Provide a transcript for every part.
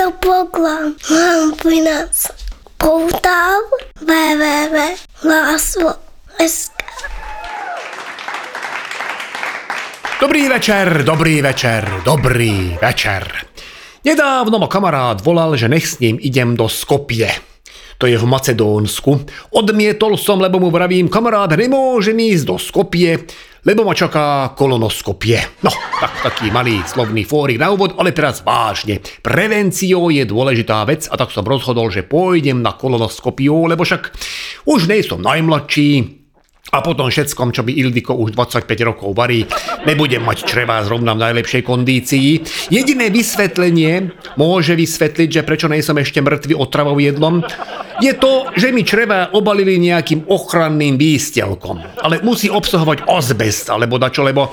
Tento program vám prináša portál www.lasvo.sk Dobrý večer, dobrý večer, dobrý večer. Nedávno ma kamarát volal, že nech s ním idem do Skopje. To je v Macedónsku. Odmietol som, lebo mu vravím, kamarát, nemôžem ísť do Skopje, lebo ma čaká kolonoskopie. No, tak taký malý slovný fórik na úvod, ale teraz vážne. Prevenciou je dôležitá vec a tak som rozhodol, že pôjdem na kolonoskopiu, lebo však už nej som najmladší, a potom všetkom, čo by Ildiko už 25 rokov varí, nebudem mať črevá zrovna v najlepšej kondícii. Jediné vysvetlenie môže vysvetliť, že prečo nejsem ešte mŕtvy otravou jedlom, je to, že mi črevá obalili nejakým ochranným výstelkom. Ale musí obsahovať azbest alebo dačo, lebo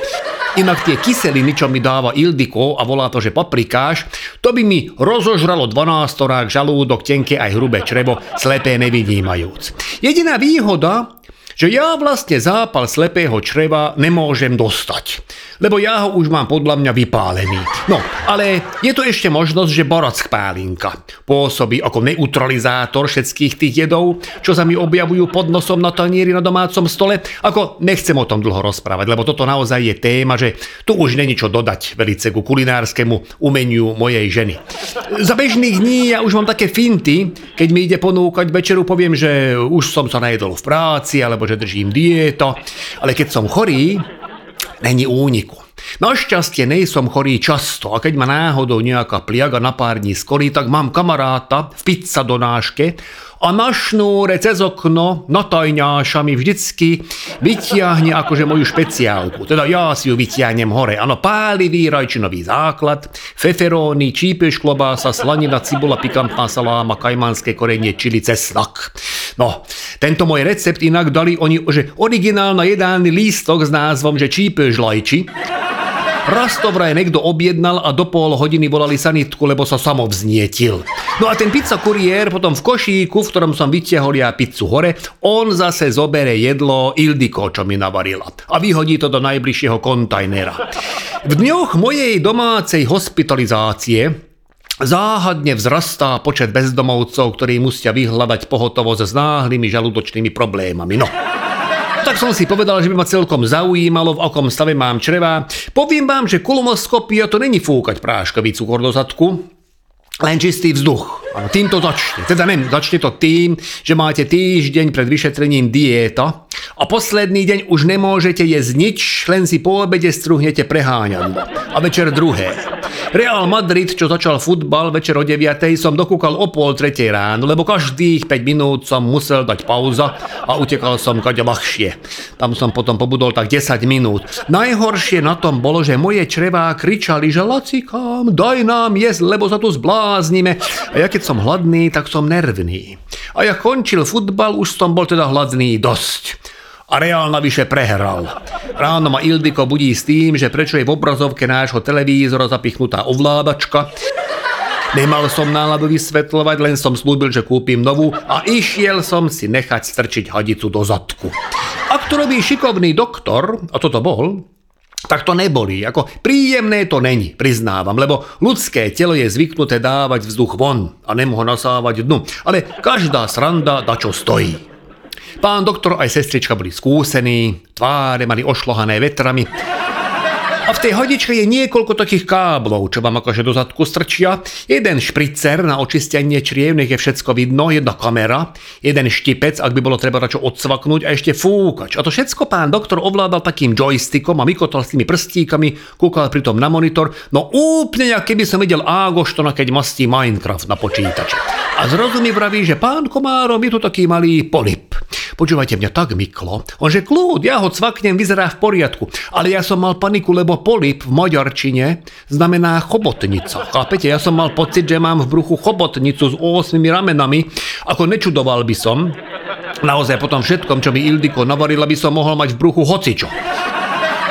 inak tie kyseliny, čo mi dáva Ildiko a volá to, že paprikáš, to by mi rozožralo 12 torák žalúdok, tenké aj hrubé črevo, slepé nevidímajúc. Jediná výhoda, že ja vlastne zápal slepého čreva nemôžem dostať, lebo ja ho už mám podľa mňa vypálený. No, ale je tu ešte možnosť, že borack pálinka pôsobí ako neutralizátor všetkých tých jedov, čo sa mi objavujú pod nosom na tanieri na domácom stole. Ako nechcem o tom dlho rozprávať, lebo toto naozaj je téma, že tu už není čo dodať velice ku kulinárskému umeniu mojej ženy. Za bežných dní ja už mám také finty, keď mi ide ponúkať večeru, poviem, že už som sa najedol v práci, alebo že držím dieto, ale keď som chorý, není úniku. Našťastie nejsom chorý často a keď ma náhodou nejaká pliaga na pár dní skolí, tak mám kamaráta v pizza donáške a na šnúre cez okno na tajňáša mi vždycky vytiahne akože moju špeciálku. Teda ja si ju vytiahnem hore. Áno, pálivý rajčinový základ, feferóny, čípeš klobása, slanina, cibula, pikantná saláma, kajmanské korenie, čili cesnak. No, tento môj recept inak dali oni, že originálna jedálny lístok s názvom, že čípeš lajči. Raz to vraj niekto objednal a do pol hodiny volali sanitku, lebo sa samo vznietil. No a ten pizza kuriér potom v košíku, v ktorom som vytiahol ja pizzu hore, on zase zobere jedlo Ildiko, čo mi navarila a vyhodí to do najbližšieho kontajnera. V dňoch mojej domácej hospitalizácie Záhadne vzrastá počet bezdomovcov, ktorí musia vyhľadať pohotovosť s náhlymi žalúdočnými problémami. No, tak som si povedal, že by ma celkom zaujímalo, v akom stave mám čreva. Poviem vám, že kolonoskopia to není fúkať práškový cukor do zadku, len čistý vzduch. Ano, týmto začne. Teda nem, začne to tým, že máte týždeň pred vyšetrením dieta a posledný deň už nemôžete jesť nič, len si po obede struhnete preháňadlo. A večer druhé. Real Madrid, čo začal futbal večer o 9. som dokúkal o pol tretej ráno, lebo každých 5 minút som musel dať pauza a utekal som kade ľahšie. Tam som potom pobudol tak 10 minút. Najhoršie na tom bolo, že moje črevá kričali, že lacikám, daj nám jesť, lebo sa tu zbláznime. A ja keď som hladný, tak som nervný. A ja končil futbal, už som bol teda hladný dosť a Reál navyše prehral. Ráno ma Ildiko budí s tým, že prečo je v obrazovke nášho televízora zapichnutá ovládačka. Nemal som náladu vysvetľovať, len som slúbil, že kúpim novú a išiel som si nechať strčiť hadicu do zadku. Ak to robí šikovný doktor, a toto bol, tak to nebolí. Ako príjemné to není, priznávam, lebo ľudské telo je zvyknuté dávať vzduch von a nem ho nasávať dnu. Ale každá sranda da čo stojí. Pán doktor aj sestrička boli skúsení, tváre mali ošlohané vetrami. A v tej hodičke je niekoľko takých káblov, čo vám akože do zadku strčia. Jeden špricer na očistenie čriev, nech je všetko vidno, jedna kamera, jeden štipec, ak by bolo treba čo odsvaknúť a ešte fúkač. A to všetko pán doktor ovládal takým joystickom a mykotal s tými prstíkami, kúkal pritom na monitor, no úplne, ako keby som videl Ágoštona, keď mastí Minecraft na počítači. A zrazu mi vraví, že pán Komárom je tu taký malý polip. Počúvajte, mňa tak myklo. On že kľud, ja ho cvaknem, vyzerá v poriadku. Ale ja som mal paniku, lebo polip v maďarčine znamená chobotnica. Chápete, ja som mal pocit, že mám v bruchu chobotnicu s 8 ramenami. Ako nečudoval by som, naozaj potom všetkom, čo mi Ildiko navarila, by som mohol mať v bruchu hocičo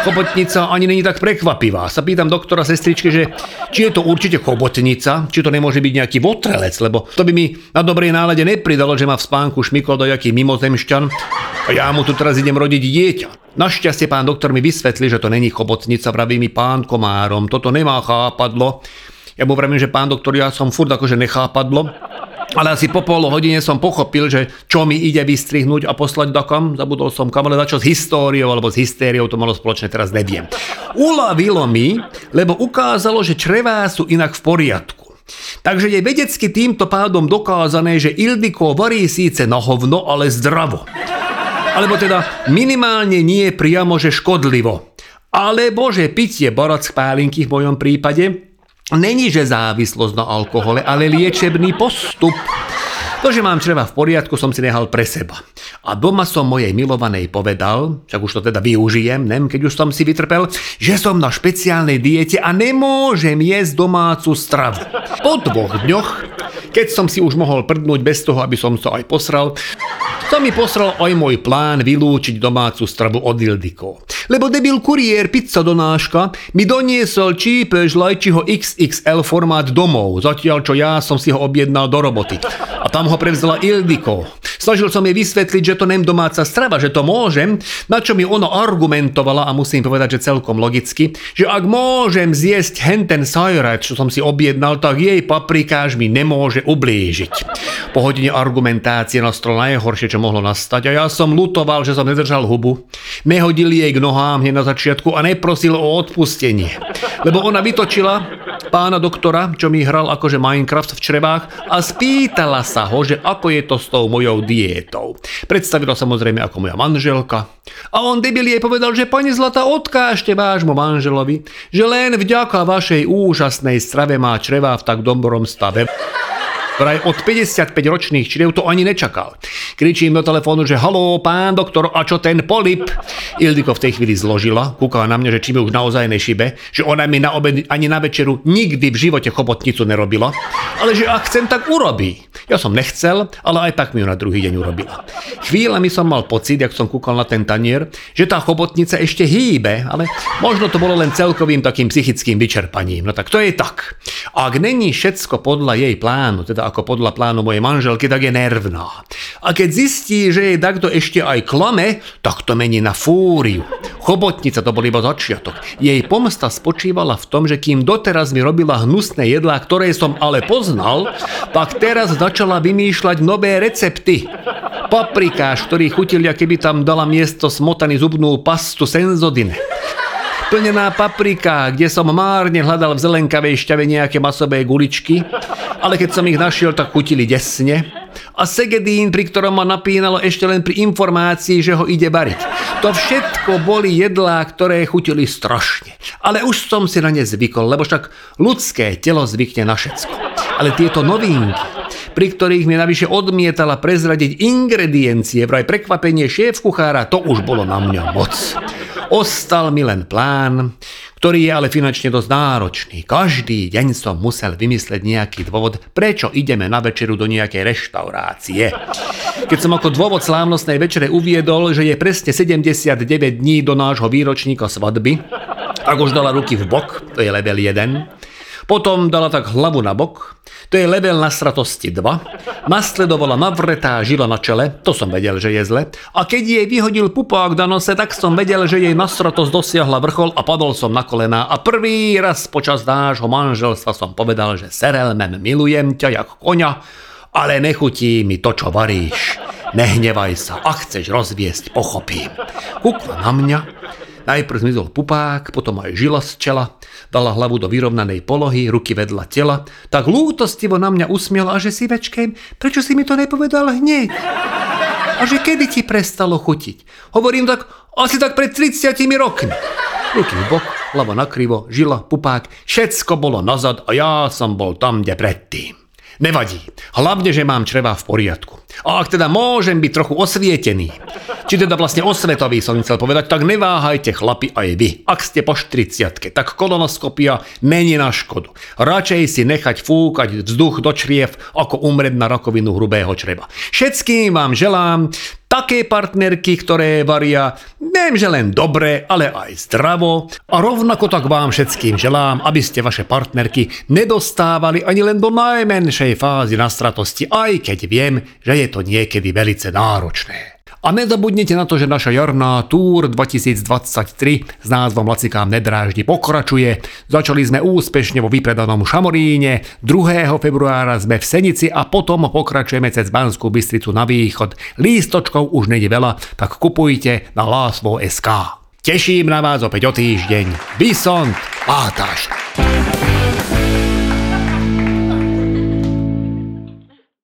chobotnica ani není tak prekvapivá. Sa pýtam doktora sestričky, že či je to určite chobotnica, či to nemôže byť nejaký votrelec, lebo to by mi na dobrej nálade nepridalo, že ma v spánku šmykol do jaký mimozemšťan a ja mu tu teraz idem rodiť dieťa. Našťastie pán doktor mi vysvetlí, že to není chobotnica, vraví mi pán komárom, toto nemá chápadlo. Ja mu vravím, že pán doktor, ja som furt akože nechápadlo. Ale asi po pol hodine som pochopil, že čo mi ide vystrihnúť a poslať do kam. Zabudol som kam, ale čo s históriou alebo s hystériou to malo spoločné, teraz neviem. Ulavilo mi, lebo ukázalo, že črevá sú inak v poriadku. Takže je vedecky týmto pádom dokázané, že Ildiko varí síce na hovno, ale zdravo. Alebo teda minimálne nie priamo, že škodlivo. Alebo že pitie barack pálinky v mojom prípade Není, že závislosť na alkohole, ale liečebný postup. To, že mám čreva v poriadku, som si nehal pre seba. A doma som mojej milovanej povedal, však už to teda využijem, nem, keď už som si vytrpel, že som na špeciálnej diete a nemôžem jesť domácu stravu. Po dvoch dňoch, keď som si už mohol prdnúť bez toho, aby som sa aj posral, to mi posral aj môj plán vylúčiť domácu stravu od Ildikov lebo debil kuriér pizza donáška mi doniesol čípež lajčiho XXL formát domov, zatiaľ čo ja som si ho objednal do roboty. A tam ho prevzala Ildiko. Snažil som jej vysvetliť, že to nem domáca strava, že to môžem, na čo mi ono argumentovala a musím povedať, že celkom logicky, že ak môžem zjesť henten sajrať, čo som si objednal, tak jej paprikáž mi nemôže ublížiť. Po hodine argumentácie nastalo najhoršie, čo mohlo nastať a ja som lutoval, že som nedržal hubu. Nehodili jej k nohám hneď na začiatku a neprosil o odpustenie. Lebo ona vytočila pána doktora, čo mi hral akože Minecraft v črevách a spýtala sa ho, že ako je to s tou mojou diétou. Predstavila samozrejme ako moja manželka. A on debil jej povedal, že pani Zlata, odkážte vášmu manželovi, že len vďaka vašej úžasnej strave má čreva v tak dobrom stave. Vraj od 55 ročných čriev to ani nečakal. Kričím do telefónu, že haló, pán doktor, a čo ten polip? Ildiko v tej chvíli zložila, kúkala na mňa, že či mi už naozaj nešibe, že ona mi na obed ani na večeru nikdy v živote chobotnicu nerobila, ale že ak chcem, tak urobí. Ja som nechcel, ale aj tak mi ju na druhý deň urobila. Chvíľami som mal pocit, jak som kúkal na ten tanier, že tá chobotnica ešte hýbe, ale možno to bolo len celkovým takým psychickým vyčerpaním. No tak to je tak. Ak není všetko podľa jej plánu, teda ako podľa plánu mojej manželky, tak je nervná. A keď zistí, že jej takto ešte aj klame, tak to mení na fúriu. Chobotnica to bol iba začiatok. Jej pomsta spočívala v tom, že kým doteraz mi robila hnusné jedlá, ktoré som ale poznal, tak teraz začala vymýšľať nové recepty. Paprikáš, ktorý chutil, keby tam dala miesto smotany zubnú pastu senzodine plnená paprika, kde som márne hľadal v zelenkavej šťave nejaké masové guličky, ale keď som ich našiel, tak chutili desne. A segedín, pri ktorom ma napínalo ešte len pri informácii, že ho ide variť. To všetko boli jedlá, ktoré chutili strašne. Ale už som si na ne zvykol, lebo však ľudské telo zvykne na všetko. Ale tieto novinky, pri ktorých mi navyše odmietala prezradiť ingrediencie, vraj prekvapenie šéf kuchára, to už bolo na mňa moc. Ostal mi len plán, ktorý je ale finančne dosť náročný. Každý deň som musel vymysleť nejaký dôvod, prečo ideme na večeru do nejakej reštaurácie. Keď som ako dôvod slávnostnej večere uviedol, že je presne 79 dní do nášho výročníka svadby, ak už dala ruky v bok, to je level 1, potom dala tak hlavu na bok, to je level na stratosti 2. Nasledovala navretá žila na čele, to som vedel, že je zle. A keď jej vyhodil pupák na nose, tak som vedel, že jej nastratosť dosiahla vrchol a padol som na kolená. A prvý raz počas nášho manželstva som povedal, že Serelmem, milujem ťa jak koňa, ale nechutí mi to, čo varíš. Nehnevaj sa, ak chceš rozviesť, pochopím. Kukla na mňa, Najprv zmizol pupák, potom aj žila z čela, dala hlavu do vyrovnanej polohy, ruky vedľa tela, tak lútostivo na mňa usmiela, že si večkej, prečo si mi to nepovedal hneď? A že kedy ti prestalo chutiť? Hovorím tak, asi tak pred 30 rokmi. Ruky v bok, hlava nakrivo, žila, pupák, všetko bolo nazad a ja som bol tam, kde predtým. Nevadí. Hlavne, že mám čreva v poriadku. A ak teda môžem byť trochu osvietený, či teda vlastne osvetový som chcel povedať, tak neváhajte chlapi aj vy. Ak ste po 40 tak kolonoskopia není na škodu. Radšej si nechať fúkať vzduch do čriev, ako umrieť na rakovinu hrubého čreva. Všetkým vám želám také partnerky, ktoré varia neviem, že len dobre, ale aj zdravo. A rovnako tak vám všetkým želám, aby ste vaše partnerky nedostávali ani len do najmenšej fázy nastratosti, aj keď viem, že je to niekedy velice náročné. A nezabudnite na to, že naša jarná Tour 2023 s názvom Lacikám nedráždi pokračuje. Začali sme úspešne vo vypredanom Šamoríne, 2. februára sme v Senici a potom pokračujeme cez Banskú Bystricu na východ. Lístočkov už nejde veľa, tak kupujte na lásvo.sk. Teším na vás opäť o týždeň. Bysont, Pátaš.